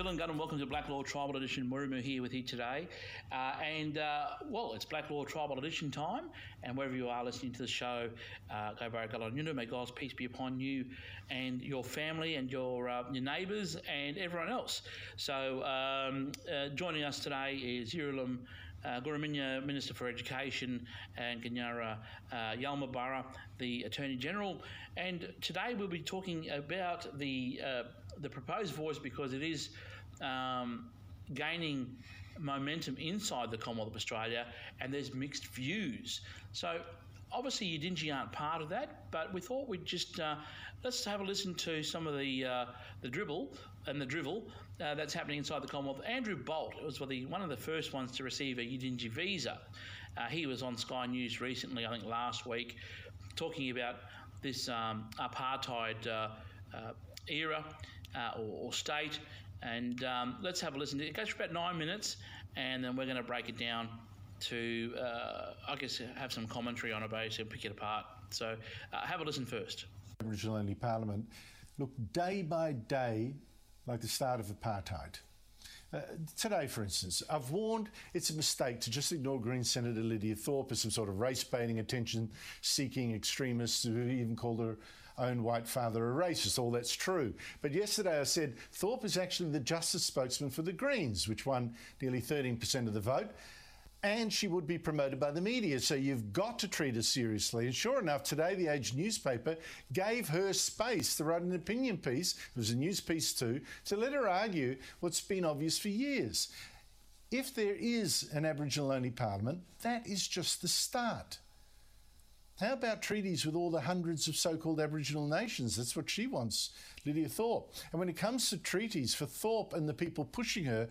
Villangun and welcome to Blak Law Tribal Edition. Murrumu here with you today. Uh, and, uh, well, it's Blak Law Tribal Edition time. And wherever you are listening to the show, uh, go Baragala May God's peace be upon you and your family and your uh, your neighbours and everyone else. So, um, uh, joining us today is Yirilim uh, Guraminya, Minister for Education, and Ganyara uh, Yalma the Attorney General. And today we'll be talking about the uh, the proposed voice because it is. Um, gaining momentum inside the Commonwealth of Australia, and there's mixed views. So obviously Yidinji aren't part of that, but we thought we'd just uh, let's have a listen to some of the uh, the dribble and the drivel uh, that's happening inside the Commonwealth. Andrew Bolt was one of the first ones to receive a Yidinji visa. Uh, he was on Sky News recently, I think last week, talking about this um, apartheid uh, uh, era or, or, state. And um, let's have a listen. It goes for about nine minutes, and then we're going to break it down to, uh, I guess, have some commentary on it, basically, pick it apart. So uh, have a listen first. Aboriginal only Parliament look day by day like the start of apartheid. Uh, today, for instance, I've warned it's a mistake to just ignore Green Senator Lydia Thorpe as some sort of race baiting, attention seeking extremist who even called her own white father a racist. All that's true. But yesterday I said Thorpe is actually the justice spokesman for the Greens, which won nearly 13% of the vote and she would be promoted by the media. So you've got to treat her seriously. And sure enough, today the Age newspaper gave her space to write an opinion piece, it was a news piece too, to let her argue what's been obvious for years. If there is an Aboriginal only parliament, that is just the start. How about treaties with all the hundreds of so called Aboriginal nations? That's what she wants, Lydia Thorpe. And when it comes to treaties for Thorpe and the people pushing her,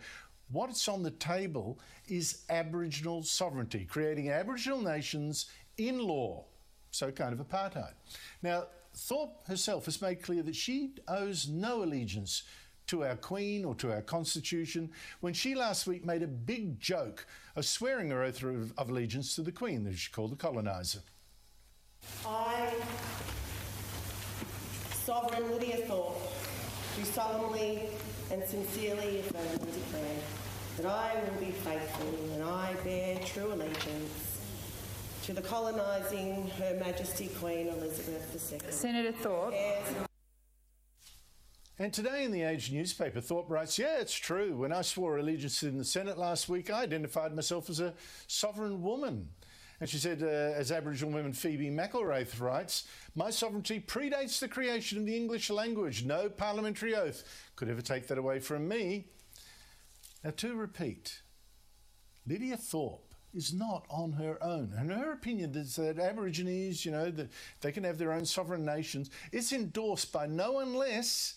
What's on the table is Aboriginal sovereignty, creating Aboriginal nations in law. So, kind of apartheid. Now, Thorpe herself has made clear that she owes no allegiance to our Queen or to our Constitution when she last week made a big joke of swearing her oath of, allegiance to the Queen, that she called the coloniser. I, Sovereign Lydia Thorpe, do solemnly and sincerely affirm and declare that I will be faithful and I bear true allegiance to the colonising Her Majesty Queen Elizabeth II. Senator Thorpe. And today in the Age newspaper, Thorpe writes, Yeah, it's true. When I swore allegiance in the Senate last week, I identified myself as a sovereign woman. And she said, uh, as Aboriginal woman Phoebe McElraith writes, My sovereignty predates the creation of the English language. No parliamentary oath could ever take that away from me. Now, to repeat, Lydia Thorpe is not on her own. And her opinion is that Aborigines, you know, that they can have their own sovereign nations, it's endorsed by no one less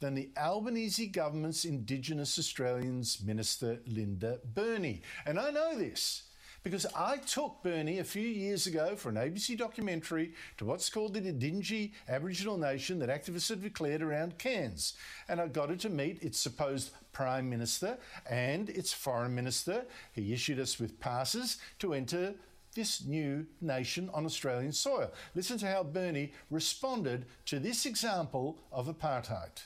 than the Albanese government's Indigenous Australians Minister Linda Burney. And I know this because I took Burney a few years ago for an ABC documentary to what's called the Yidinji Aboriginal Nation that activists had declared around Cairns. And I got her to meet its supposed Prime Minister and its Foreign Minister. He issued us with passes to enter this new nation on Australian soil. Listen to how Burney responded to this example of apartheid.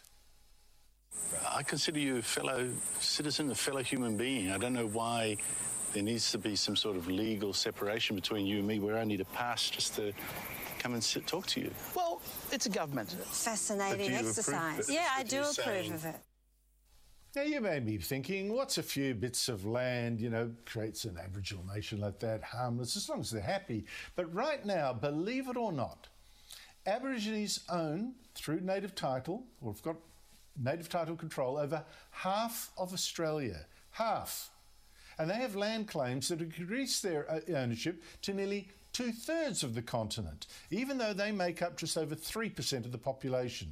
I consider you a fellow citizen, a fellow human being. I don't know why there needs to be some sort of legal separation between you and me where I need to pass just to come and sit, talk to you. Well, it's a government. Fascinating exercise. Yeah, I do approve saying... of it. Now, you may be thinking, what's a few bits of land, you know, creates an Aboriginal nation like that, harmless, as long as they're happy. But right now, believe it or not, Aborigines own, through native title, or have got native title control over half of Australia. Half. And they have land claims that increase their uh, ownership to nearly two thirds of the continent, even though they make up just over 3% of the population.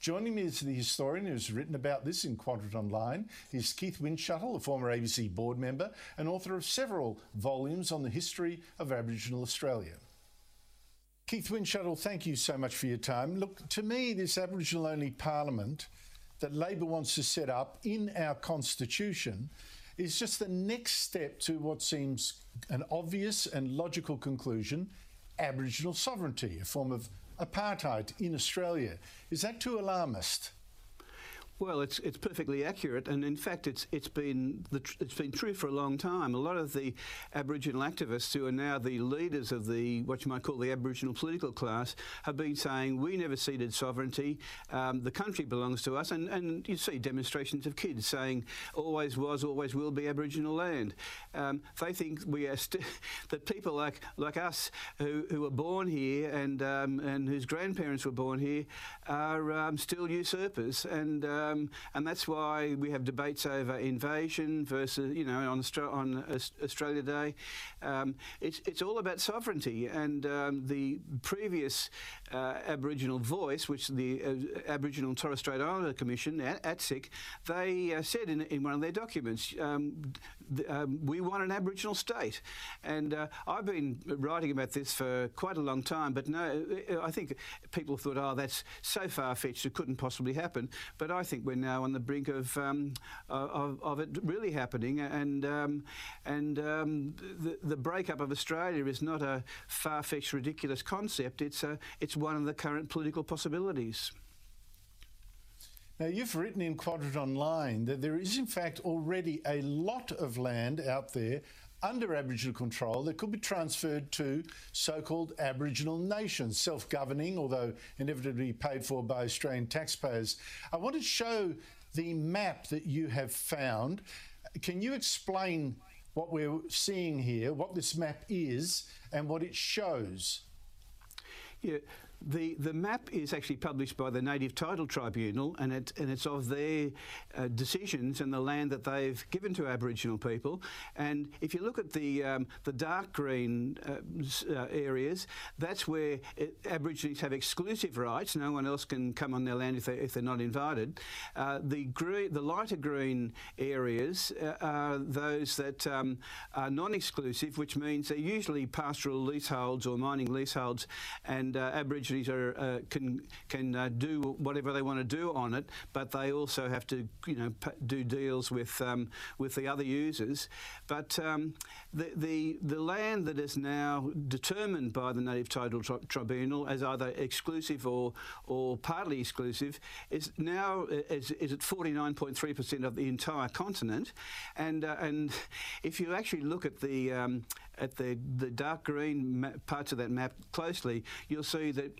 Joining me is the historian who's written about this in Quadrant Online. He's Keith Windschuttle, a former ABC board member and author of several volumes on the history of Aboriginal Australia. Keith Windschuttle, thank you so much for your time. Look, to me, this Aboriginal only parliament that Labor wants to set up in our constitution is just the next step to what seems an obvious and logical conclusion Aboriginal sovereignty, a form of apartheid in Australia. Is that too alarmist? Well, it's it's perfectly accurate, and in fact, it's it's been the, it's been true for a long time. A lot of the Aboriginal activists who are now the leaders of the what you might call the Aboriginal political class have been saying we never ceded sovereignty. Um, the country belongs to us, and, and you see demonstrations of kids saying always was, always will be Aboriginal land. Um, they think we are st- that people like like us who, who were born here and um, and whose grandparents were born here are um, still usurpers and. Uh, um, and that's why we have debates over invasion versus, you know, on, on Australia Day. Um, it's, it's all about sovereignty, and um, the previous uh, Aboriginal voice, which the uh, Aboriginal and Torres Strait Islander Commission, ATSIC, they uh, said in, in one of their documents, um, um, we want an Aboriginal state. And uh, I've been writing about this for quite a long time, but no, I think people thought, oh, that's so far fetched, it couldn't possibly happen. But I think we're now on the brink of um, of, of, it really happening, and um, and um, the, the breakup of Australia is not a far fetched, ridiculous concept. It's a it's one of the current political possibilities. Now, you've written in Quadrant Online that there is, in fact, already a lot of land out there under Aboriginal control that could be transferred to so called Aboriginal nations, self governing, although inevitably paid for by Australian taxpayers. I want to show the map that you have found. Can you explain what we're seeing here, what this map is, and what it shows? Yeah, the, the map is actually published by the Native Title Tribunal, and, it, and it's of their uh, decisions and the land that they've given to Aboriginal people. And if you look at the, um, the dark green uh, uh, areas, that's where it, Aborigines have exclusive rights. No one else can come on their land if, they, if they're not invited. Uh, the, green, the lighter green areas uh, are those that um, are non exclusive, which means they're usually pastoral leaseholds or mining leaseholds, and uh, Aboriginal are, uh, can can uh, do whatever they want to do on it, but they also have to you know do deals with um, with the other users. But um, the, the the land that is now determined by the Native Title tri- Tribunal as either exclusive or or partly exclusive is now uh, is, is at 49.3 percent of the entire continent, and uh, and if you actually look at the um, at the, the dark green parts of that map closely, you'll see that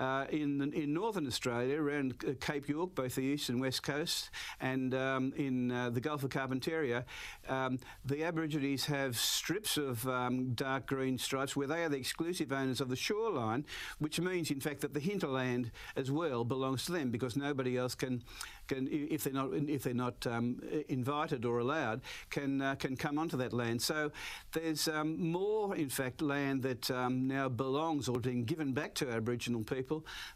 uh, in in northern Australia, around uh, Cape York, both the east and west coast, and um, in uh, the Gulf of Carpentaria, um, the Aborigines have strips of um, dark green stripes where they are the exclusive owners of the shoreline, which means, in fact, that the hinterland as well belongs to them because nobody else can can, if they're not if they're not um, invited or allowed, can uh, can come onto that land. So there's um, more, in fact, land that now belongs or being given back to Aboriginal people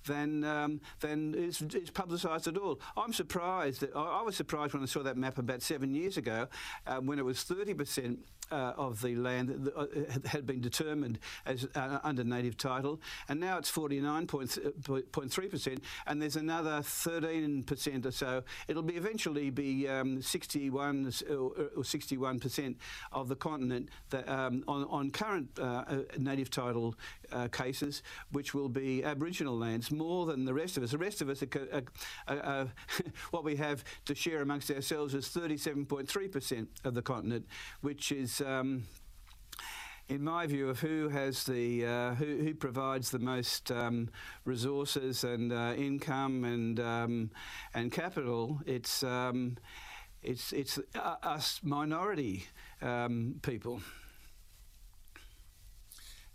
than um, than is, is publicised at all. I'm surprised that I, I, was surprised when I saw that map about seven years ago, uh, when it was 30 percent uh, of the land that uh, had been determined as uh, under native title, and now it's 49.3%, and there's another 13% or so. It'll be eventually be um, 61 or 61% of the continent that, um, on, on, current uh, uh, native title uh, cases, which will be Aboriginal lands, more than the rest of us. The rest of us, are, are, are, what we have to share amongst ourselves is 37.3% of the continent, which is um, in my view, of who has the uh, who, who, provides the most um, resources and uh, income and um, and capital, it's um, it's it's uh, us minority um, people.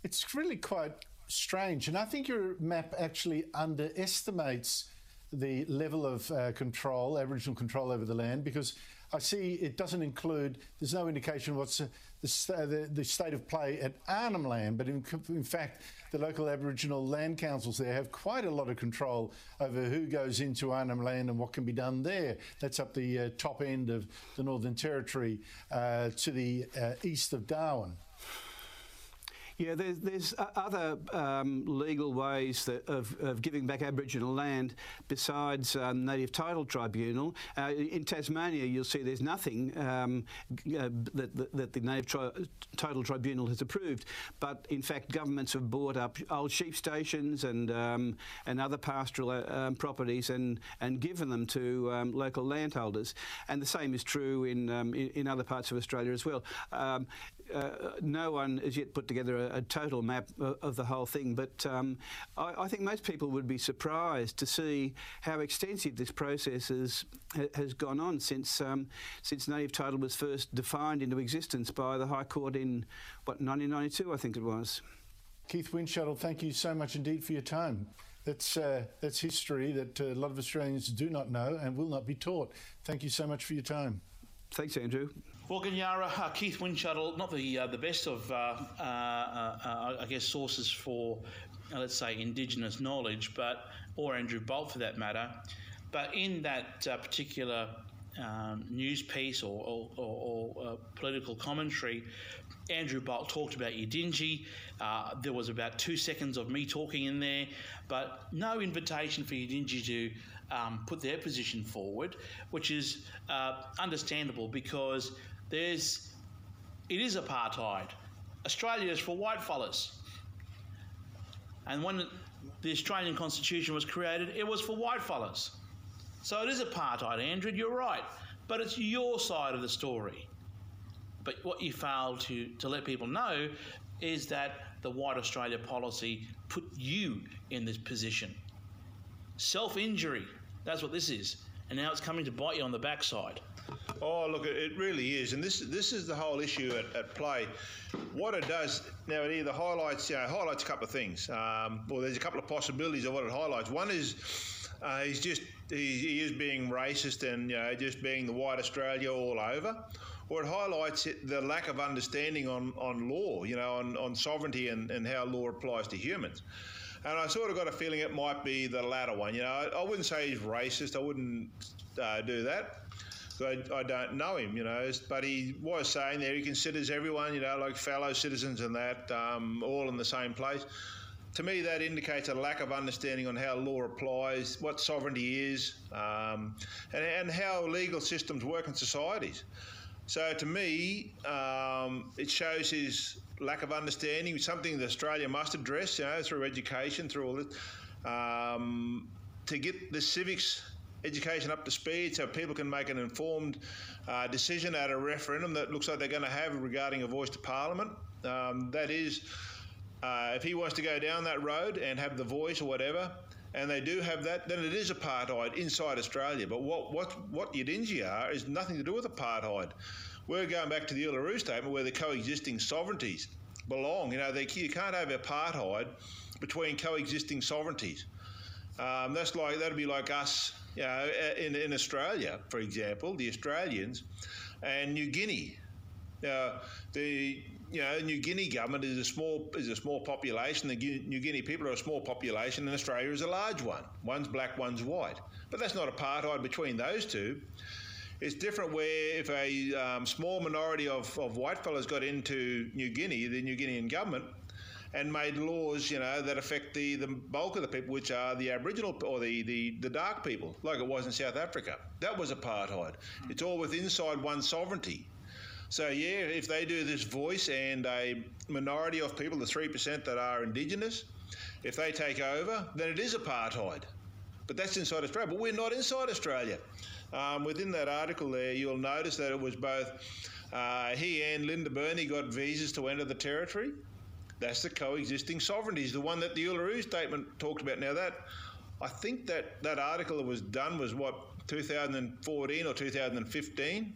It's really quite strange, and I think your map actually underestimates the level of uh, control, Aboriginal control over the land, because I see it doesn't include. There's no indication what's the, the, the, state of play at Arnhem Land, but in, in, fact, the local Aboriginal land councils there have quite a lot of control over who goes into Arnhem Land and what can be done there. That's up the uh, top end of the Northern Territory uh, to the uh, east of Darwin. Yeah, there's, there's other um, legal ways that, of, of, giving back Aboriginal land besides um, Native Title Tribunal. Uh, in Tasmania, you'll see there's nothing um, uh, that, that, that, the Native Tri Title Tribunal has approved. But in fact, governments have bought up old sheep stations and um, and other pastoral uh, um, properties and and given them to um, local landholders. And the same is true in in, in, other parts of Australia as well. Uh, no one has yet put together a, a total map of, the whole thing, but um, I, I, think most people would be surprised to see how extensive this process has, has gone on since um, since native title was first defined into existence by the High Court in what 1992, I think it was. Keith Windschuttle, thank you so much indeed for your time. That's, uh, that's history that uh, a lot of Australians do not know and will not be taught. Thank you so much for your time. Thanks, Andrew. Well, Ganyara, uh, Keith Windschuttle, not the uh, the best of, uh, uh, uh I guess, sources for, uh, let's say, Indigenous knowledge, but or Andrew Bolt for that matter. But in that particular um, news piece or, or, or, or political commentary, Andrew Bolt talked about Yidinji. Uh, there was about two seconds of me talking in there, but no invitation for Yidinji to um, put their position forward, which is uh, understandable because there's it is apartheid. Australia is for white fellas. And when the Australian Constitution was created, it was for white fellas. So it is apartheid, Andrew, you're right. But it's your side of the story. But what you fail to, to let people know is that the White Australia policy put you in this position. Self injury, that's what this is. And now it's coming to bite you on the backside. Oh, look, it really is, and this this is the whole issue at, at play. What it does now, it either highlights you know, highlights a couple of things. Um, well, there's a couple of possibilities of what it highlights. One is uh, he's just he, he, is being racist and you know just being the white Australia all over, or it highlights the lack of understanding on, on law, you know, on, on sovereignty and, and how law applies to humans. And I sort of got a feeling it might be the latter one. You know, I, wouldn't say he's racist. I wouldn't uh, do that. I, I, don't know him, you know, but he was saying there he considers everyone, you know, like fellow citizens and that, um, all in the same place. To me, that indicates a lack of understanding on how law applies, what sovereignty is, um, and, and how legal systems work in societies. So to me, um, it shows his lack of understanding, something that Australia must address, you know, through education, through all this, um, to get the civics education up to speed so people can make an informed uh, decision at a referendum that looks like they're going to have regarding a voice to Parliament. Um, that is, uh, if he wants to go down that road and have the voice or whatever, and they do have that, then it is apartheid inside Australia. But what what what Yidinji are is nothing to do with apartheid. We're going back to the Uluru Statement where the coexisting sovereignties belong. You know, they, you can't have apartheid between coexisting sovereignties. Um, that's like that'd be like us, you know, in, in Australia, for example, the Australians, and New Guinea. Uh, the you know New Guinea government is a small is a small population. The New Guinea people are a small population, and Australia is a large one. One's black, one's white. But that's not apartheid between those two. It's different where if a um, small minority of, of white fellows got into New Guinea, the New Guinean government, and made laws, you know, that affect the, the bulk of the people, which are the Aboriginal or the, the, the dark people, like it was in South Africa. That was apartheid. It's all with inside one sovereignty. So, yeah, if they do this voice and a minority of people, the 3% that are Indigenous, if they take over, then it is apartheid. But that's inside Australia. But we're not inside Australia. Um, within that article there, you'll notice that it was both uh, he and Linda Burney got visas to enter the territory. That's the coexisting sovereignties, the one that the Uluru Statement talked about. Now that I think that that article that was done was what 2014 or 2015,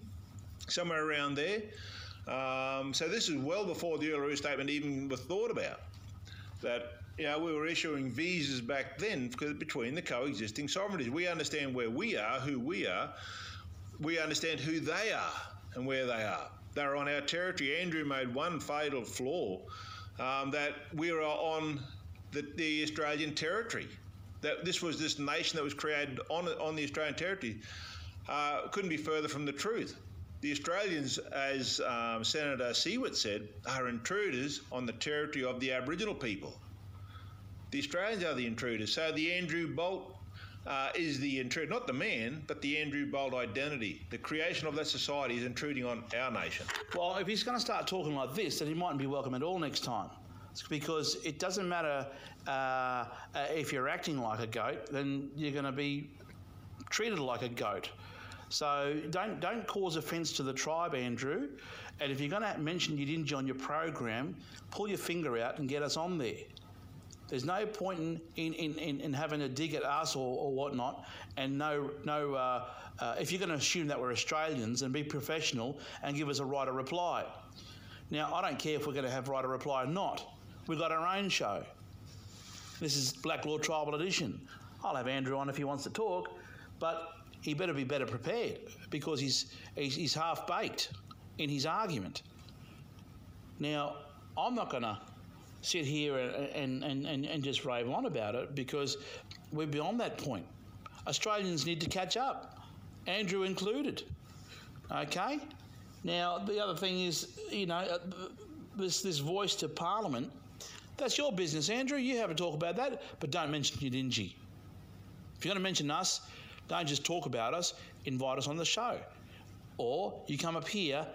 somewhere around there. Um, so this is well before the Uluru Statement even was thought about. That you know, we were issuing visas back then between the coexisting sovereignties. We understand where we are, who we are. We understand who they are and where they are. They're on our territory. Andrew made one fatal flaw um, that we are on the, the, Australian territory. That this was this nation that was created on on the Australian territory. Uh, couldn't be further from the truth. The Australians, as um, Senator Siewert said, are intruders on the territory of the Aboriginal people. The Australians are the intruders. So the Andrew Bolt uh, is the intruder, not the man, but the Andrew Bolt identity. The creation of that society is intruding on our nation. Well, if he's going to start talking like this, then he mightn't be welcome at all next time. because it doesn't matter uh, uh, if you're acting like a goat, then you're going to be treated like a goat. So don't don't cause offence to the tribe, Andrew. And if you're going to mention Yidinji on your program, pull your finger out and get us on there. There's no point in, in, in, in having a dig at us or, or whatnot, and no no. Uh, uh, if you're going to assume that we're Australians and be professional and give us a right of reply. Now, I don't care if we're going to have right of reply or not. We've got our own show. This is Blak Law Tribal Edition. I'll have Andrew on if he wants to talk, but he better be better prepared because he's, he's, half baked in his argument. Now, I'm not going to sit here and, and, and, and just rave on about it because we're beyond that point. Australians need to catch up, Andrew included. Okay? Now, the other thing is, you know, uh, this, this voice to Parliament, that's your business, Andrew. You have a talk about that, but don't mention Yidinji. If you're going to mention us, don't just talk about us, invite us on the show. Or you come up here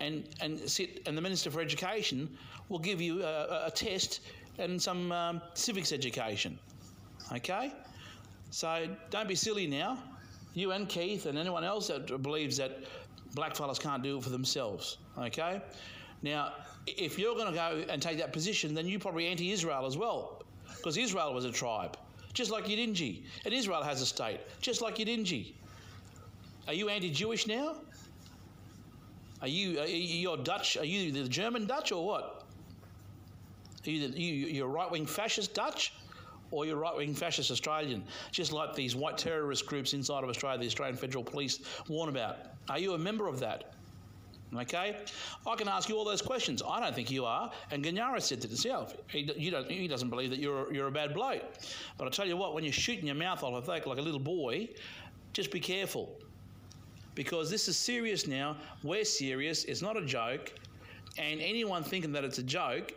and, and sit, and the Minister for Education will give you a, a test and some um, civics education. Okay? So don't be silly now. You and Keith and anyone else that believes that blackfellas can't do it for themselves. Okay? Now, if you're going to go and take that position, then you're probably anti Israel as well, because Israel was a tribe, just like Yidinji. And Israel has a state, just like Yidinji. Are you anti Jewish now? Are you, are you Dutch? Are you the German Dutch or what? Are you, the, you you're right wing fascist Dutch? or you're right wing fascist Australian, just like these white terrorist groups inside of Australia, the Australian Federal Police warn about. Are you a member of that? Okay, I can ask you all those questions. I don't think you are, and Ganyara said to himself, he, you don't, he doesn't believe that you're you're a bad bloke. But I tell you what, when you're shooting your mouth off like like a little boy, just be careful, because this is serious now. We're serious. It's not a joke, and anyone thinking that it's a joke,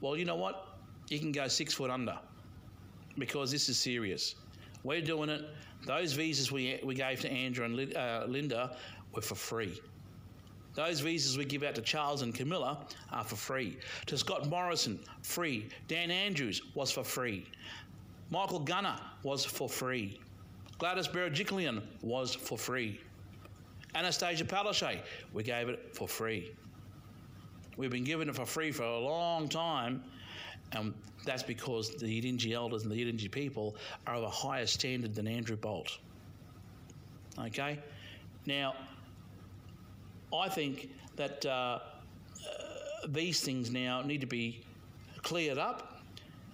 well, you know what? You can go six foot under, because this is serious. We're doing it. Those visas we we gave to Andrew and uh, Linda were for free. Those visas we give out to Charles and Camilla are for free. To Scott Morrison, free. Dan Andrews was for free. Michael Gunner was for free. Gladys Berejiklian was for free. Anastasia Palaszczuk, we gave it for free. We've been giving it for free for a long time, and that's because the Yidinji elders and the Yidinji people are of a higher standard than Andrew Bolt. Okay? Now, I think that uh, uh, these things now need to be cleared up.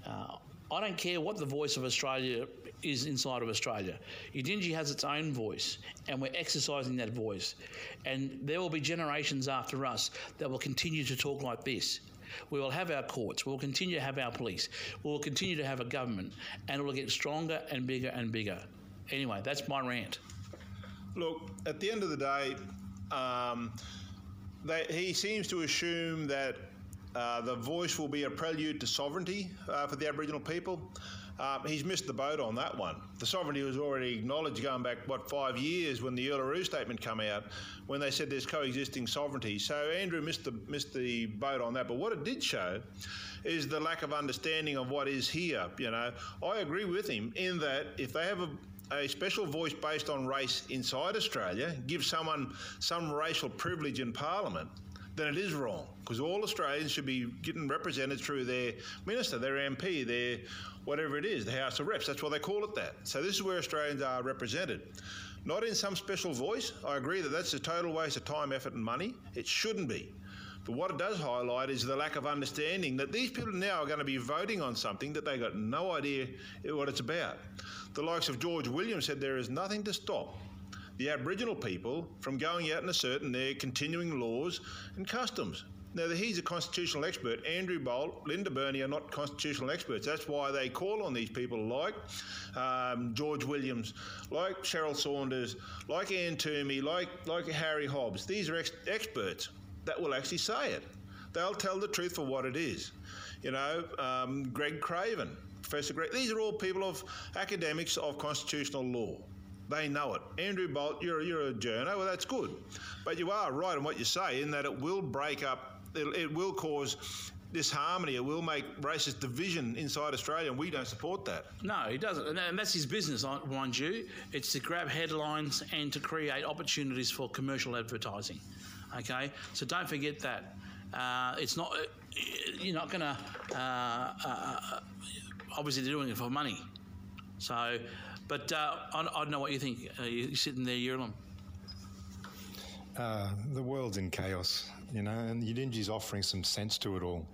Uh, I don't care what the voice of Australia is inside of Australia. Yidinji has its own voice, and we're exercising that voice. And there will be generations after us that will continue to talk like this. We will have our courts, we will continue to have our police, we will continue to have a government, and it will get stronger and bigger and bigger. Anyway, that's my rant. Look, at the end of the day, um, they, he seems to assume that uh, the voice will be a prelude to sovereignty uh, for the Aboriginal people. Um, he's missed the boat on that one. The sovereignty was already acknowledged going back, what, five years when the Uluru Statement came out, when they said there's coexisting sovereignty. So Andrew missed the, missed the boat on that. But what it did show is the lack of understanding of what is here. You know, I agree with him in that if they have a, a special voice based on race inside Australia, gives someone some racial privilege in Parliament, then it is wrong because all Australians should be getting represented through their minister, their MP, their whatever it is, the House of Reps. That's why they call it that. So this is where Australians are represented. Not in some special voice. I agree that that's a total waste of time, effort, and money. It shouldn't be. But what it does highlight is the lack of understanding that these people now are going to be voting on something that they got no idea what it's about. The likes of George Williams said there is nothing to stop the Aboriginal people from going out and asserting their continuing laws and customs. Now, he's a constitutional expert. Andrew Bolt, Linda Burney are not constitutional experts. That's why they call on these people like um, George Williams, like Cheryl Saunders, like Anne Twomey, like, like Harry Hobbs. These are ex- experts that will actually say it. They'll tell the truth for what it is. You know, um, Greg Craven, Professor Greg, these are all people of academics of constitutional law. They know it. Andrew Bolt, you're, you're a journo, well, that's good. But you are right in what you say in that it will break up it, it will cause disharmony. It will make racist division inside Australia, and we don't support that. No, he doesn't, and that's his business, mind you. It's to grab headlines and to create opportunities for commercial advertising. Okay, so don't forget that. Uh, it's not. You're not going to. Uh, uh, obviously, they're doing it for money. So, but uh, I, I, don't know what you think. Uh, you're sitting there, Yurlum. Uh, the world's in chaos you know, and Yidinji's offering some sense to it all.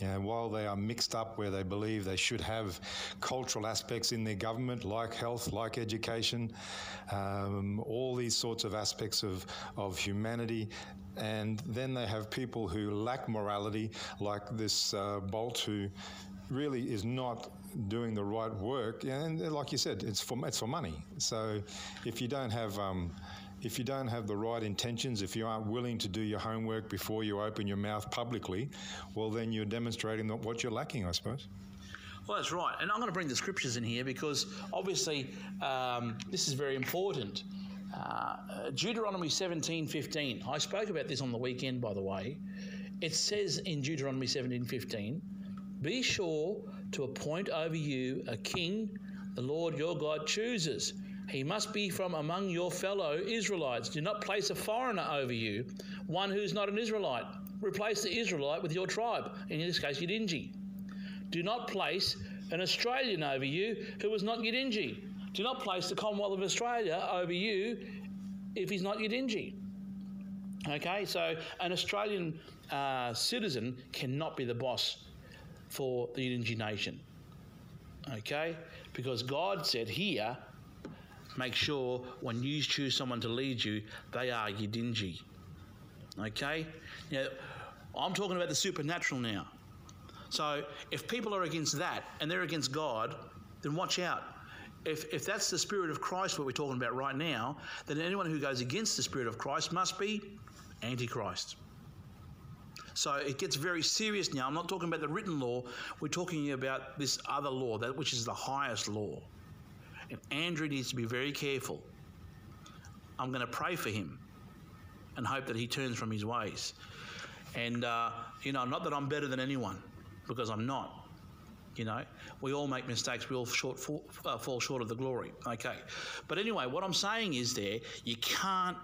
You know, while they are mixed up where they believe they should have cultural aspects in their government, like health, like education, um, all these sorts of aspects of, of humanity, and then they have people who lack morality, like this uh, Bolt, who really is not doing the right work. And like you said, it's for it's for money. So if you don't have um, if you don't have the right intentions, if you aren't willing to do your homework before you open your mouth publicly, well, then you're demonstrating what you're lacking, I suppose. Well, that's right. And I'm going to bring the scriptures in here because obviously um, this is very important. Uh, Deuteronomy 17:15. I spoke about this on the weekend, by the way. It says in Deuteronomy 17:15, "Be sure to appoint over you a king the Lord your God chooses." He must be from among your fellow Israelites. Do not place a foreigner over you, one who's not an Israelite. Replace the Israelite with your tribe, in this case, Yidinji. Do not place an Australian over you who is not Yidinji. Do not place the Commonwealth of Australia over you if he's not Yidinji. Okay, so an Australian uh, citizen cannot be the boss for the Yidinji nation. Okay, because God said here make sure when you choose someone to lead you, they are Yidinji. Okay? Now, I'm talking about the supernatural now. So if people are against that and they're against God, then watch out. If, if that's the Spirit of Christ, what we're talking about right now, then anyone who goes against the Spirit of Christ must be Antichrist. So it gets very serious now. I'm not talking about the written law, we're talking about this other law, that which is the highest law. And Andrew needs to be very careful. I'm going to pray for him and hope that he turns from his ways. And, uh, you know, not that I'm better than anyone, because I'm not. You know, we all make mistakes. We all short, fall, uh, fall short of the glory. Okay. But anyway, what I'm saying is there, you can't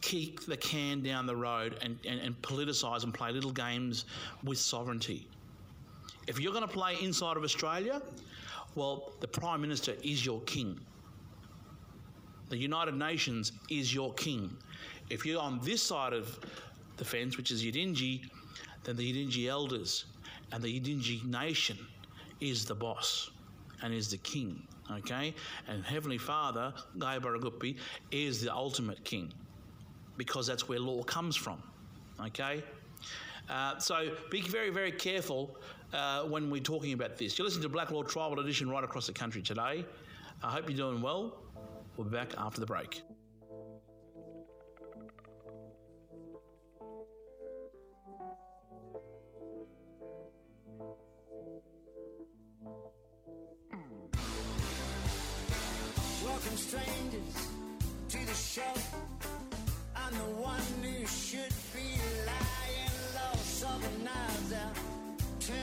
kick the can down the road and, and, and politicise and play little games with sovereignty. If you're going to play inside of Australia, well, the Prime Minister is your king. The United Nations is your king. If you're on this side of the fence, which is Yidinji, then the Yidinji elders and the Yidinji nation is the boss and is the king. Okay? And Heavenly Father, Barragupi, is the ultimate king because that's where law comes from. Okay? Uh, so be very, very careful uh, when we're talking about this. You're listening to Blak Law Tribal Edition right across the country today. I hope you're doing well. We'll be back after the break. Welcome, strangers, to the show. I'm the one who should be lying low, southern knives out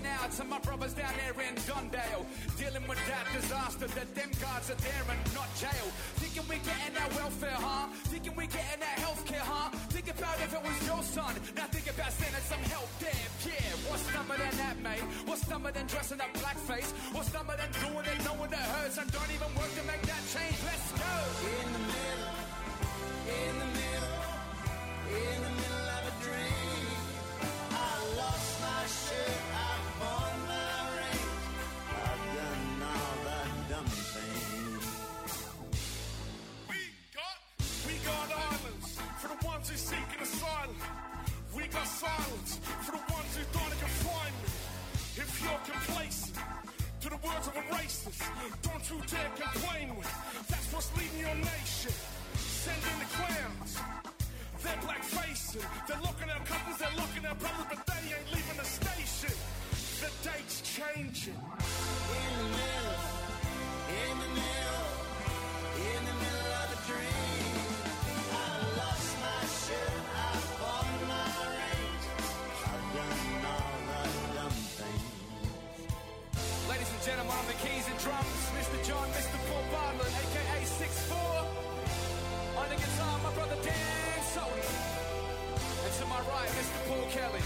going out to my brothers down there in Don Dale. Dealing with that disaster that them guards are there and not jail. Thinking we getting our welfare, huh? Thinking we getting our healthcare, huh? Think about if it was your son. Now think about sending some help there, yeah. What's dumber than that, mate? What's dumber than dressing up blackface? What's dumber than doing it knowing it hurts and don't even work to make that change? Let's go! In the middle, in the middle, in the middle of a dream. I lost my shirt, words of a racist, don't you dare complain with. That's what's leading your nation. Send in the clowns. They're black facing. They're looking at couples, they're looking at brothers, but they ain't leaving the station. The date's changing. In the in the middle, Mr. Paul Kelly.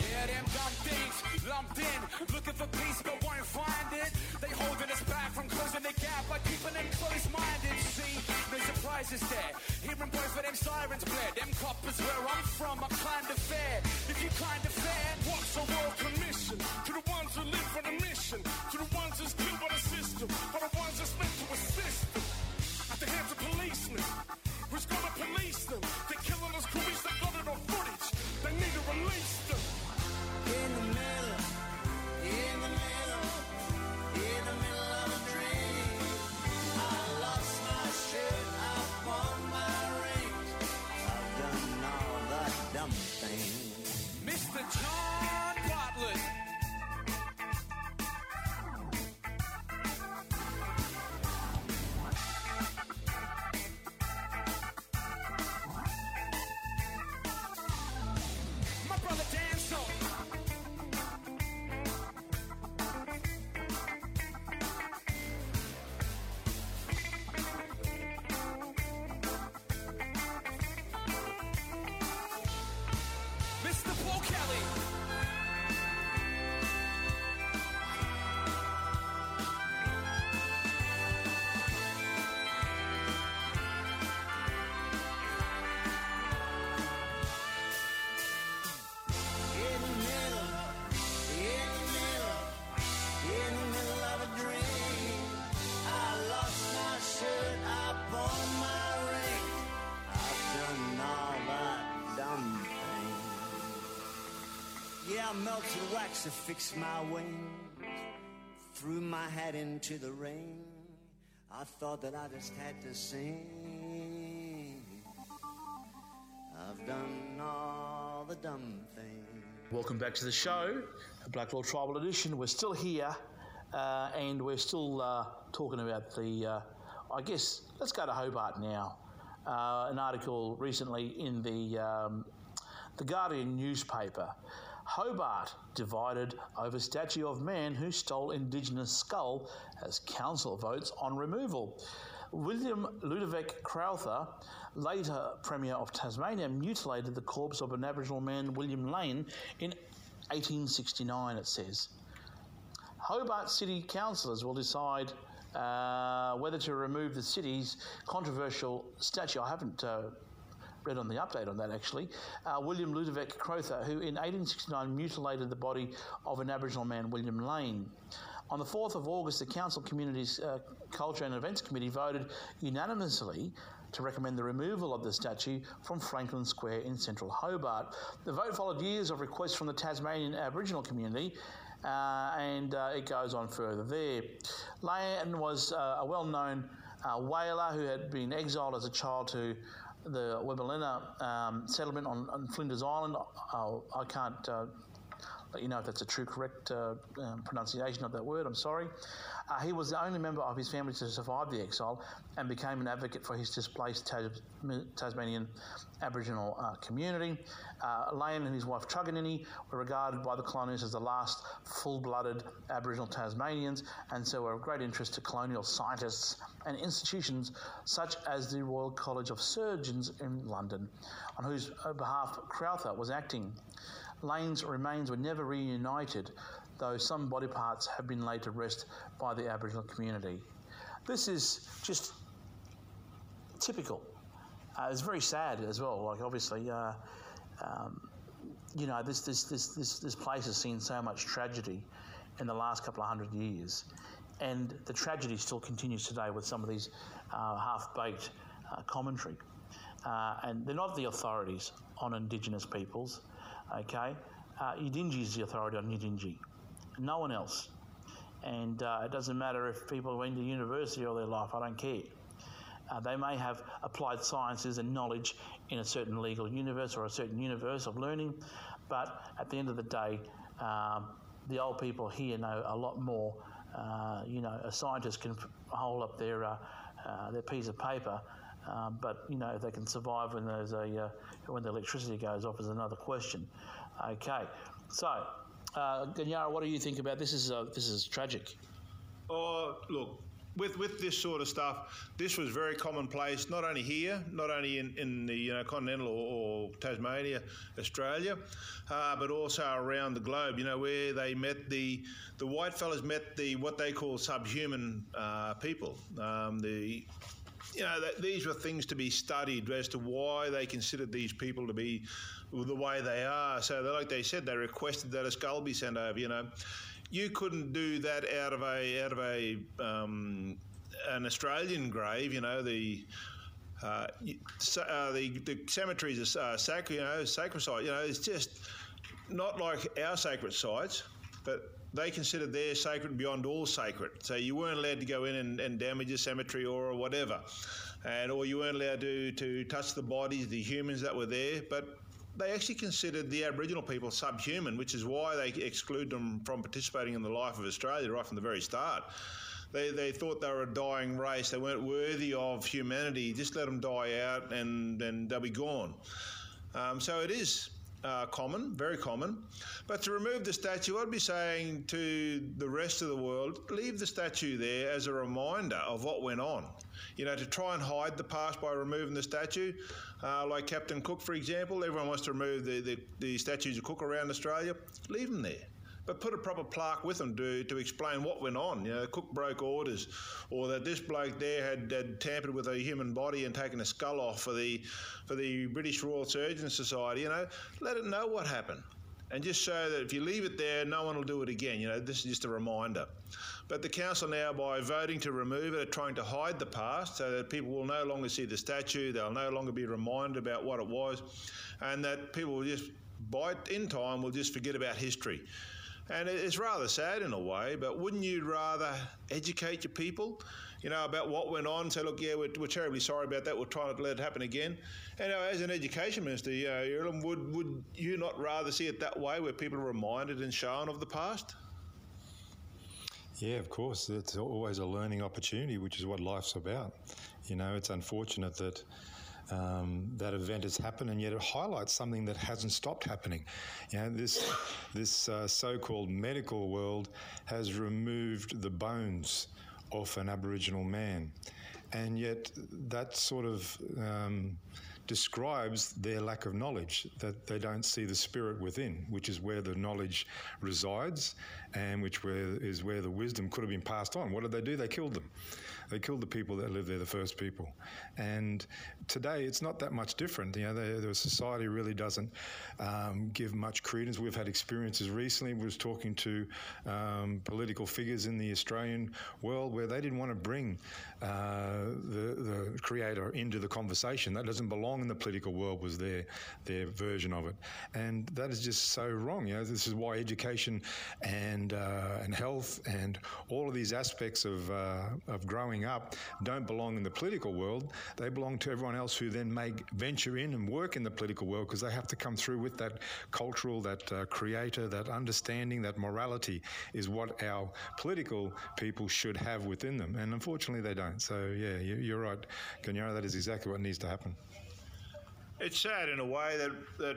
Yeah, them dumb things lumped in, looking for peace but won't find it. They holding us back from closing the gap by keeping them close-minded. See, no surprises there. Hearing boys for them sirens blare. Them coppers where I'm from are kind of fair. If you kind of fair, what's a world commission? To the ones who live for the mission, to the ones who's things. Yeah, I melted wax my wings. Threw my hat into the ring. I thought that I just had to sing. I've done all the dumb things. Welcome back to the show, Blak Law Tribal Edition. We're still here, uh, and we're still uh, talking about the. Uh, I guess let's go to Hobart now. Uh, an article recently in the um, the Guardian newspaper. Hobart divided over statue of man who stole Indigenous skull as council votes on removal. William Ludovic Crowther, later Premier of Tasmania, mutilated the corpse of an Aboriginal man, William Lanne, in 1869, it says. Hobart City councillors will decide uh, whether to remove the city's controversial statue. I haven't uh, read on the update on that actually. Uh, William Ludovic Crowther, who in 1869 mutilated the body of an Aboriginal man, William Lanne. On the 4th of August, the Council Communities uh, Culture and Events Committee voted unanimously to recommend the removal of the statue from Franklin Square in central Hobart. The vote followed years of requests from the Tasmanian Aboriginal community. Uh, and uh, it goes on further there. Lanne was uh, a well known uh, whaler who had been exiled as a child to the Wybalenna um, settlement on, on, Flinders Island. Oh, I can't uh, let you know if that's a true, correct uh, um, pronunciation of that word. I'm sorry. Uh, he was the only member of his family to survive the exile and became an advocate for his displaced Tas- Tasmanian Aboriginal uh, community. Uh, Lanne and his wife Truganini were regarded by the colonists as the last full-blooded Aboriginal Tasmanians, and so were of great interest to colonial scientists and institutions such as the Royal College of Surgeons in London, on whose behalf Crowther was acting. Lanne's remains were never reunited, though some body parts have been laid to rest by the Aboriginal community. This is just typical. Uh, it's very sad as well. Like obviously, uh, um, you know, this, this this this this place has seen so much tragedy in the last couple of hundred years, and the tragedy still continues today with some of these uh, half-baked uh, commentary. Uh, and they're not the authorities on Indigenous peoples, okay? Uh, Yidinji is the authority on Yidinji, no one else. And uh, it doesn't matter if people went to university all their life, I don't care. Uh, they may have applied sciences and knowledge in a certain legal universe or a certain universe of learning, but at the end of the day, um, the old people here know a lot more. Uh, you know, a scientist can hold up their uh, uh, their piece of paper, um, but you know if they can survive when there's a uh, when the electricity goes off is another question. Okay, so uh, Ganyara, what do you think about this? Is uh, this is tragic? Oh, look, with with this sort of stuff, this was very commonplace, not only here, not only in, in the you know continental or, or Tasmania, Australia, uh, but also around the globe. You know where they met the the white fellas met the what they call subhuman uh, people. Um, the you know, that these were things to be studied as to why they considered these people to be the way they are. So, they, like they said, they requested that a skull be sent over. You know, you couldn't do that out of a out of a um, an Australian grave. You know the. Uh, uh, the, the cemeteries are uh, sacred, you know, sacred site. You know, it's just not like our sacred sites, but they considered their sacred beyond all sacred. So you weren't allowed to go in and, and damage a cemetery or whatever, and or you weren't allowed to to touch the bodies, the humans that were there. But they actually considered the Aboriginal people subhuman, which is why they exclude them from participating in the life of Australia right from the very start. They, they thought they were a dying race. They weren't worthy of humanity. Just let them die out and, and they'll be gone. Um, so it is uh, common, very common. But to remove the statue, I'd be saying to the rest of the world, leave the statue there as a reminder of what went on. You know, to try and hide the past by removing the statue, uh, like Captain Cook, for example, everyone wants to remove the, the, the statues of Cook around Australia, leave them there but put a proper plaque with them to, to explain what went on. You know, Cook broke orders, or that this bloke there had, had tampered with a human body and taken a skull off for the for the British Royal Surgeon Society. You know, let it know what happened and just show that if you leave it there, no one will do it again. You know, this is just a reminder. But the council now, by voting to remove it, are trying to hide the past so that people will no longer see the statue, they'll no longer be reminded about what it was, and that people will just, by in time, will just forget about history. And it's rather sad in a way, but wouldn't you rather educate your people, you know, about what went on? Say, look, yeah, we're, we're terribly sorry about that. We're trying to let it happen again. And as an education minister, you know, would, would you not rather see it that way, where people are reminded and shown of the past? Yeah, of course. It's always a learning opportunity, which is what life's about. You know, it's unfortunate that um, that event has happened, and yet it highlights something that hasn't stopped happening. You know, this this uh, so-called medical world has removed the bones of an Aboriginal man, and yet that sort of um, describes their lack of knowledge, that they don't see the spirit within, which is where the knowledge resides and which where, is where the wisdom could have been passed on. What did they do? They killed them. They killed the people that lived there, the first people. And today, it's not that much different. You know, the, the society really doesn't um, give much credence. We've had experiences recently. We was talking to um, political figures in the Australian world where they didn't want to bring uh, the, the creator into the conversation. That doesn't belong in the political world. Was their their version of it, and that is just so wrong. You know, this is why education and uh, and health and all of these aspects of uh, of growing up don't belong in the political world. They belong to everyone else who then may venture in and work in the political world because they have to come through with that cultural, that uh, creator, that understanding, that morality is what our political people should have within them. And unfortunately, they don't. So yeah, you're right, Ganyara. That is exactly what needs to happen. It's sad in a way that that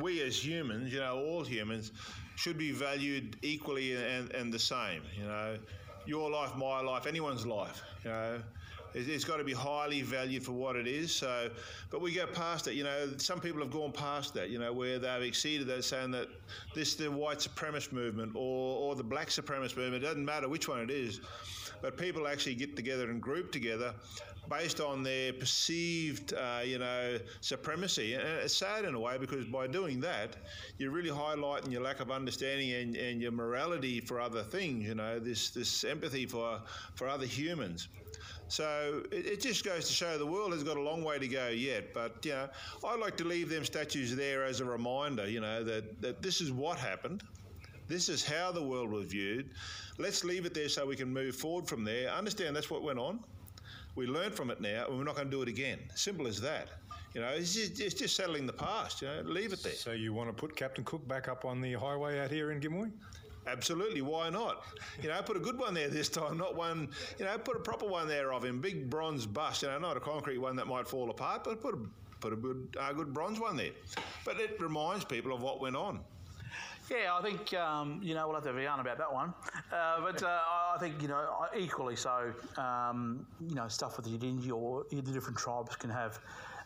we as humans, you know, all humans, should be valued equally and, and the same. You know, your life, my life, anyone's life. You know, it's got to be highly valued for what it is. So, but we go past it. You know, some people have gone past that. You know, where they've exceeded that, saying that this the white supremacist movement or or the black supremacist movement. It doesn't matter which one it is, but people actually get together and group together based on their perceived, uh, you know, supremacy. And it's sad in a way because by doing that, you're really highlighting your lack of understanding and, and your morality for other things. You know, this this empathy for for other humans. So it, it, just goes to show the world has got a long way to go yet. But you know, I like to leave them statues there as a reminder. You know that that this is what happened. This is how the world was viewed. Let's leave it there so we can move forward from there. Understand that's what went on. We learned from it now, and we're not going to do it again. Simple as that. You know, it's just, it's just settling the past. You know, leave it there. So you want to put Captain Cook back up on the highway out here in Gimuy? Absolutely, why not? You know, put a good one there this time, not one. You know, put a proper one there of him, big bronze bust. You know, not a concrete one that might fall apart, but put a put a good uh, good bronze one there. But it reminds people of what went on. Yeah, I think um, you know we'll have to have a yarn about that one, uh, but uh, I think you know equally so. Um, you know, stuff with the Yidinji or the different tribes can have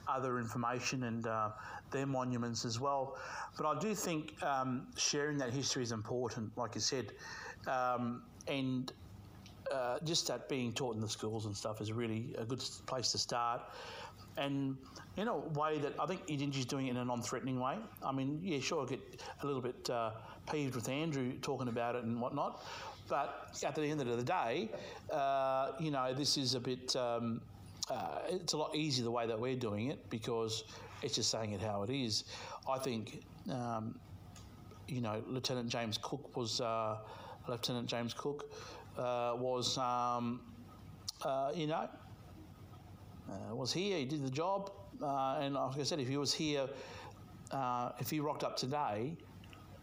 other information and uh, their monuments as well. But I do think um, sharing that history is important, like you said, um, and uh, just that being taught in the schools and stuff is really a good place to start and in a way that I think is doing it in a non-threatening way. I mean, yeah, sure, I get a little bit uh, peeved with Andrew talking about it and whatnot, but at the end of the day, uh, you know, this is a bit. Um, uh, it's a lot easier the way that we're doing it because it's just saying it how it is. I think, um, you know, Lieutenant James Cook was uh, Lieutenant James Cook uh, was, um, uh, you know, uh, was here, he did the job, uh, and like I said, if he was here, uh, if he rocked up today,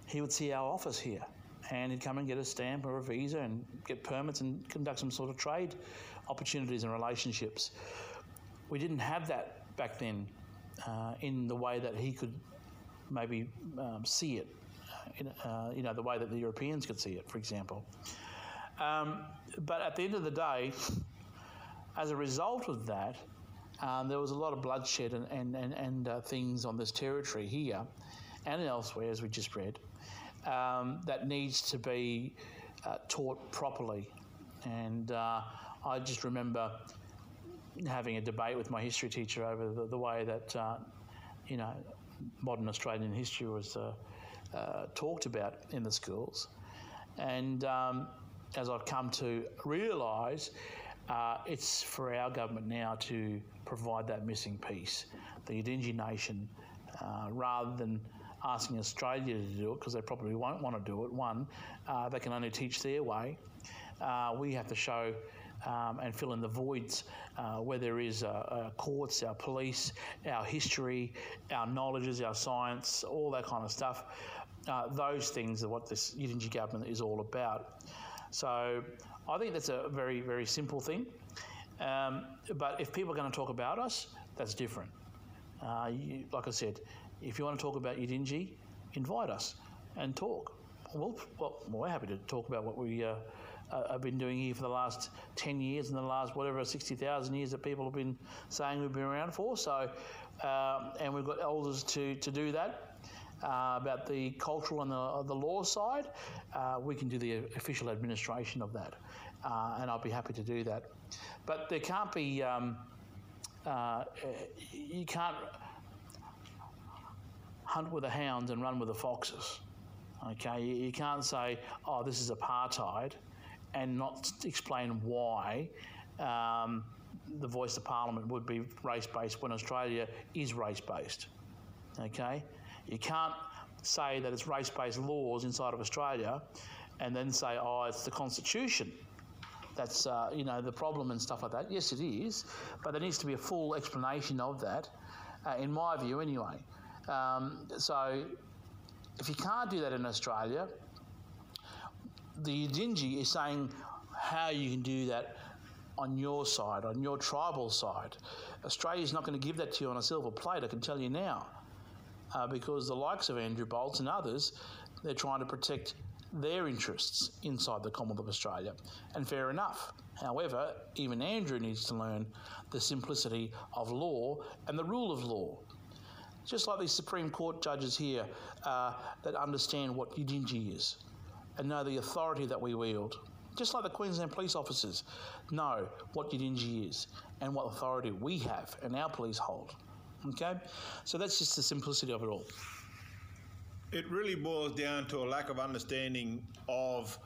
he would see our office here, and he'd come and get a stamp or a visa and get permits and conduct some sort of trade opportunities and relationships. We didn't have that back then uh, in the way that he could maybe um, see it, in, uh, you know, the way that the Europeans could see it, for example. Um, but at the end of the day, as a result of that, um, there was a lot of bloodshed and, and, and, and uh, things on this territory here and elsewhere, as we just read, um, that needs to be uh, taught properly. And uh, I just remember having a debate with my history teacher over the, the way that, uh, you know, modern Australian history was uh, uh, talked about in the schools. And um, as I've come to realise, uh, it's for our government now to provide that missing piece. The Yidinji Nation, uh, rather than asking Australia to do it, because they probably won't want to do it, one, uh, they can only teach their way. Uh, we have to show um, and fill in the voids uh, where there is uh, uh, courts, our police, our history, our knowledges, our science, all that kind of stuff. those things are what this Yidinji government is all about. So I think that's a very, very simple thing. Um, but if people are going to talk about us, that's different. Uh, you, like I said, if you want to talk about Yidinji, invite us and talk. Well, well, we're happy to talk about what we uh, uh, have been doing here for the last 10 years and the last, whatever, 60,000 years that people have been saying we've been around for. So, um, and we've got elders to, to do that. Uh, about the cultural and the, the law side, uh, we can do the official administration of that uh, and I'll be happy to do that. But there can't be, um, uh, you can't hunt with the hounds and run with the foxes. Okay, you can't say, oh, this is apartheid, and not explain why um, the voice of parliament would be race based when Australia is race based. Okay, you can't say that it's race based laws inside of Australia and then say, oh, it's the Constitution that's uh, you know the problem and stuff like that. Yes, it is, but there needs to be a full explanation of that, uh, in my view, anyway. Um, so if you can't do that in Australia, the Yidinji is saying how you can do that on your side, on your tribal side. Australia's not going to give that to you on a silver plate, I can tell you now, uh, because the likes of Andrew Bolts and others, they're trying to protect their interests inside the Commonwealth of Australia. And fair enough. However, even Andrew needs to learn the simplicity of law and the rule of law. Just like these Supreme Court judges here uh, that understand what Yidinji is and know the authority that we wield. Just like the Queensland police officers know what Yidinji is and what authority we have and our police hold. Okay? So that's just the simplicity of it all it really boils down to a lack of understanding of,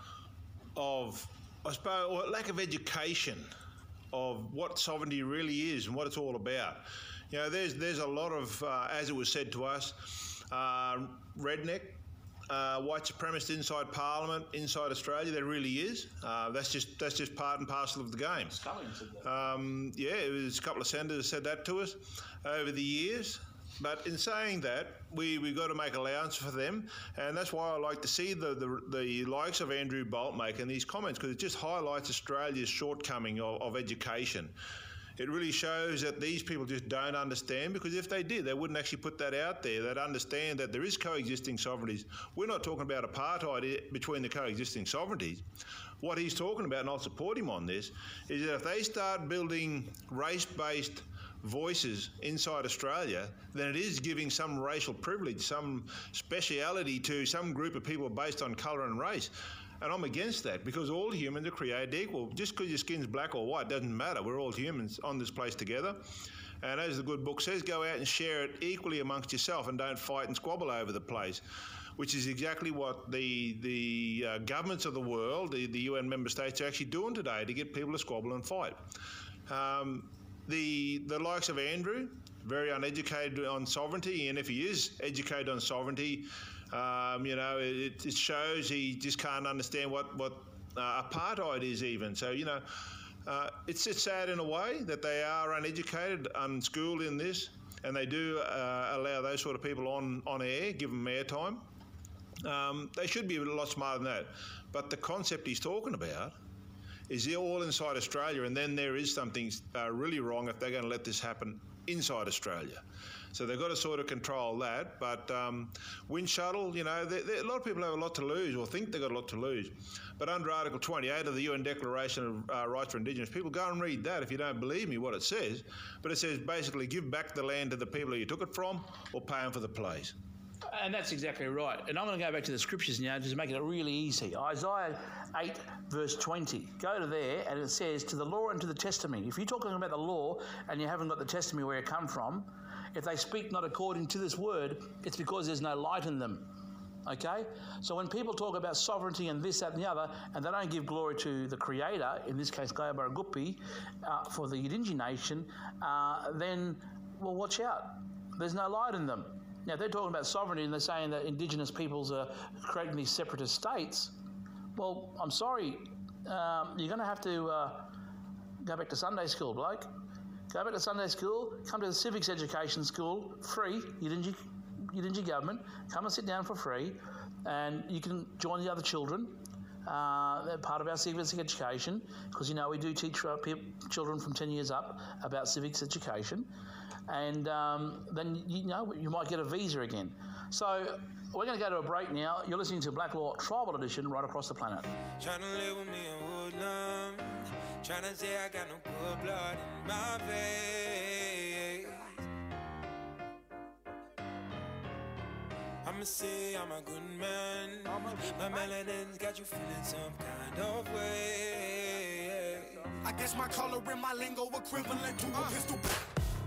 of I suppose, or lack of education of what sovereignty really is and what it's all about. You know, there's there's a lot of, uh, as it was said to us, uh, redneck. Uh, white supremacist inside Parliament, inside Australia, there really is. Uh, that's just that's just part and parcel of the game. Um, yeah, it was a couple of senators said that to us over the years. But in saying that, we, we've got to make allowance for them, and that's why I like to see the, the, the likes of Andrew Bolt making these comments because it just highlights Australia's shortcoming of, of education. It really shows that these people just don't understand because if they did, they wouldn't actually put that out there. They'd understand that there is coexisting sovereignties. We're not talking about apartheid between the coexisting sovereignties. What he's talking about, and I'll support him on this, is that if they start building race based voices inside Australia, then it is giving some racial privilege, some speciality to some group of people based on colour and race. And I'm against that because all humans are created equal. Just because your skin's black or white doesn't matter. We're all humans on this place together. And as the good book says, go out and share it equally amongst yourself and don't fight and squabble over the place which is exactly what the the uh, governments of the world, the, the UN member states, are actually doing today to get people to squabble and fight. Um, the the likes of Andrew, very uneducated on sovereignty, and if he is educated on sovereignty, um, you know, it, it, shows he just can't understand what what uh, apartheid is even. So you know. Uh, it's, it's sad in a way that they are uneducated, unschooled in this, and they do uh, allow those sort of people on, on air, give them airtime. Um, they should be a lot smarter than that. But the concept he's talking about is all inside Australia, and then there is something uh, really wrong if they're going to let this happen inside Australia. So they've got to sort of control that. But um, Windschuttle, you know, they're, they're, a lot of people have a lot to lose or think they've got a lot to lose. But under Article 28 of the UN Declaration of uh, Rights for Indigenous People, go and read that if you don't believe me what it says. But it says basically give back the land to the people you took it from or pay them for the place. And that's exactly right. And I'm going to go back to the scriptures now just make it really easy. Isaiah 8, verse 20. Go to there, and it says, To the law and to the testimony. If you're talking about the law and you haven't got the testimony where it come from, if they speak not according to this word, it's because there's no light in them. Okay? So when people talk about sovereignty and this, that, and the other, and they don't give glory to the Creator, in this case, Gayabara Gupi, uh, for the Yidinji nation, uh, then, well, watch out. There's no light in them. Now, they're talking about sovereignty and they're saying that Indigenous peoples are creating these separatist states. Well, I'm sorry, um, you're going to have to uh, go back to Sunday school, bloke. Go back to Sunday school, come to the civics education school, free, you didn't get Yidinji government, come and sit down for free, and you can join the other children. Uh, they're part of our civics education because you know we do teach our children from 10 years up about civics education and um, then you know you might get a visa again. So we're going to go to a break now. You're listening to Blak Law Tribal Edition right across the planet. Trying to live with me in Woodland. Trying to say I got no good blood in my veins. I'ma say I'm a good man. My melanin's got you feeling some kind of way. I guess my color and my lingo equivalent to a uh. pistol.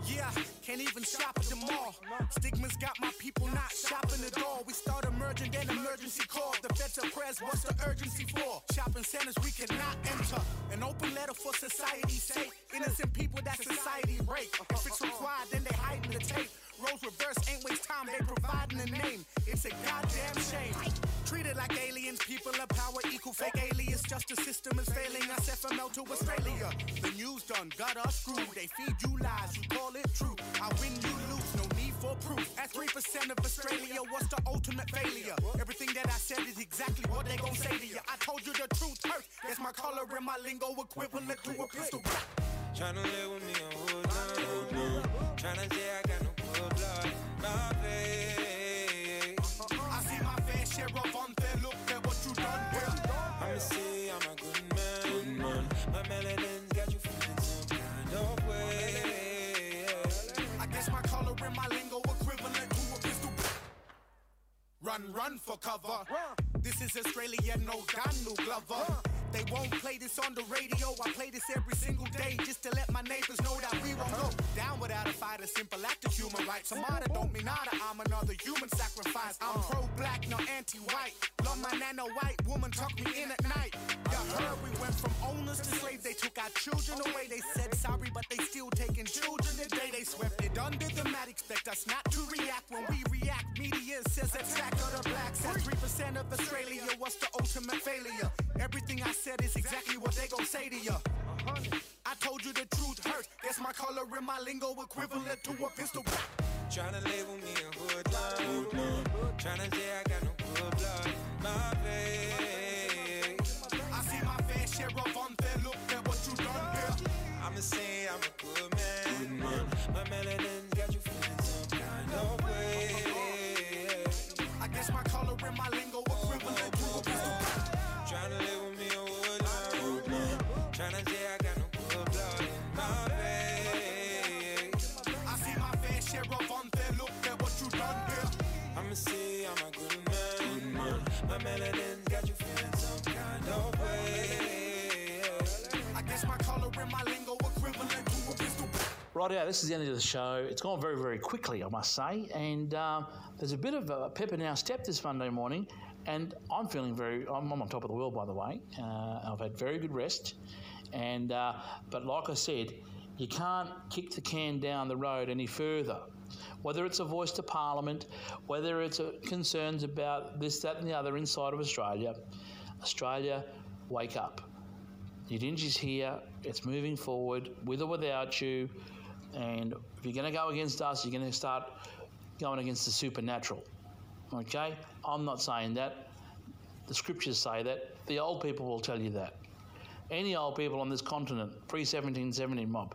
Yeah, can't even shop at the mall. Stigmas got my people not shopping at all. We start emerging, then emergency call. The feds are press, what's the urgency for? Shopping centers we cannot enter. An open letter for society's sake. Innocent people that society rape. If it's required, then they hide in the tape. roles reverse, a name. It's a goddamn shame. Treated like aliens, people of power equal fake alias. Justice system is failing us, FML to Australia. The news done got us screwed. They feed you lies, you call it true. I win, you lose, no need for proof. At 3% of Australia, what's the ultimate failure? Everything that I said is exactly what they gon' say to you. I told you the truth hurt. Guess my color and my lingo equivalent to a pistol. Tryna live with me on line. Tryna say I got no blood. My face. Run, run for cover. This is Australia, no gun, no Glover. They won't play this on the radio. I play this every single day just to let my neighbors know that we won't go down without a fight. A simple act of human rights. Martyr don't mean nada. I'm another human sacrifice. I'm pro-black, not anti-white. Love my nano white woman tuck me in at night. You heard we went from owners to slaves. They took our children away. They said sorry, but they still taking children today. They swept it under the mat. Expect us not to react when we react. Media says attack of the blacks. That's three percent of Australia. was the ultimate failure? Everything I said is exactly what they gon' say to you. I told you the truth hurts. Guess my color and my lingo equivalent to a pistol. Tryna label me a hood line. Tryna say I got no good blood. Out, this is the end of the show. It's gone very, very quickly, I must say. And um, there's a bit of a pep in our step this Monday morning. And I'm feeling very, I'm, I'm on top of the world, by the way. Uh, I've had very good rest. And, uh, but like I said, you can't kick the can down the road any further. Whether it's a voice to Parliament, whether it's a, concerns about this, that, and the other inside of Australia, Australia, wake up. The Yidinji's here. It's moving forward, with or without you. And if you're going to go against us, you're going to start going against the supernatural. Okay? I'm not saying that. The scriptures say that. The old people will tell you that. Any old people on this continent, pre 1770 mob,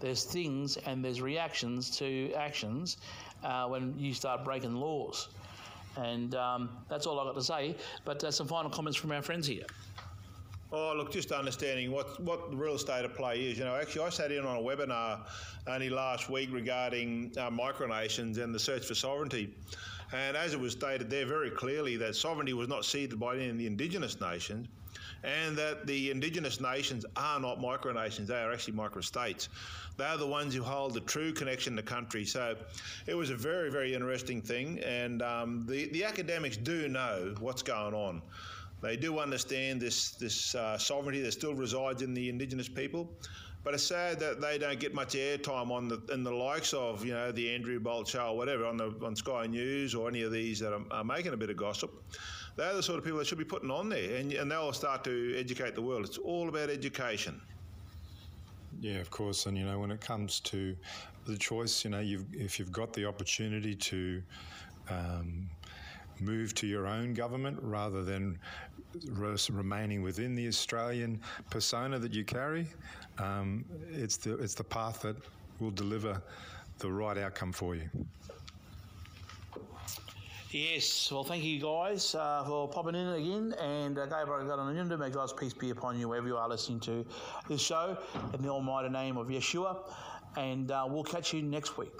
there's things and there's reactions to actions uh, when you start breaking laws. And um, that's all I've got to say. But uh, some final comments from our friends here. Oh, look, just understanding what, what the real state of play is. You know, actually, I sat in on a webinar only last week regarding uh, micronations and the search for sovereignty. And as it was stated there very clearly, that sovereignty was not ceded by any of the indigenous nations, and that the indigenous nations are not micronations, they are actually microstates. They are the ones who hold the true connection to country. So it was a very, very interesting thing, and um, the, the academics do know what's going on. They do understand this this uh, sovereignty that still resides in the indigenous people, but it's sad that they don't get much airtime on the in the likes of you know the Andrew Bolt show or whatever on the on Sky News or any of these that are, are making a bit of gossip. They're the sort of people that should be putting on there, and, and they'll start to educate the world. It's all about education. Yeah, of course. And you know, when it comes to the choice, you know, you've, if you've got the opportunity to um, move to your own government rather than remaining within the Australian persona that you carry, um, it's the it's the path that will deliver the right outcome for you. Yes, well, thank you guys uh, for popping in again. And uh, Gabriel Galanundu, may God's peace be upon you wherever you are listening to this show in the almighty name of Yeshua. And uh, we'll catch you next week.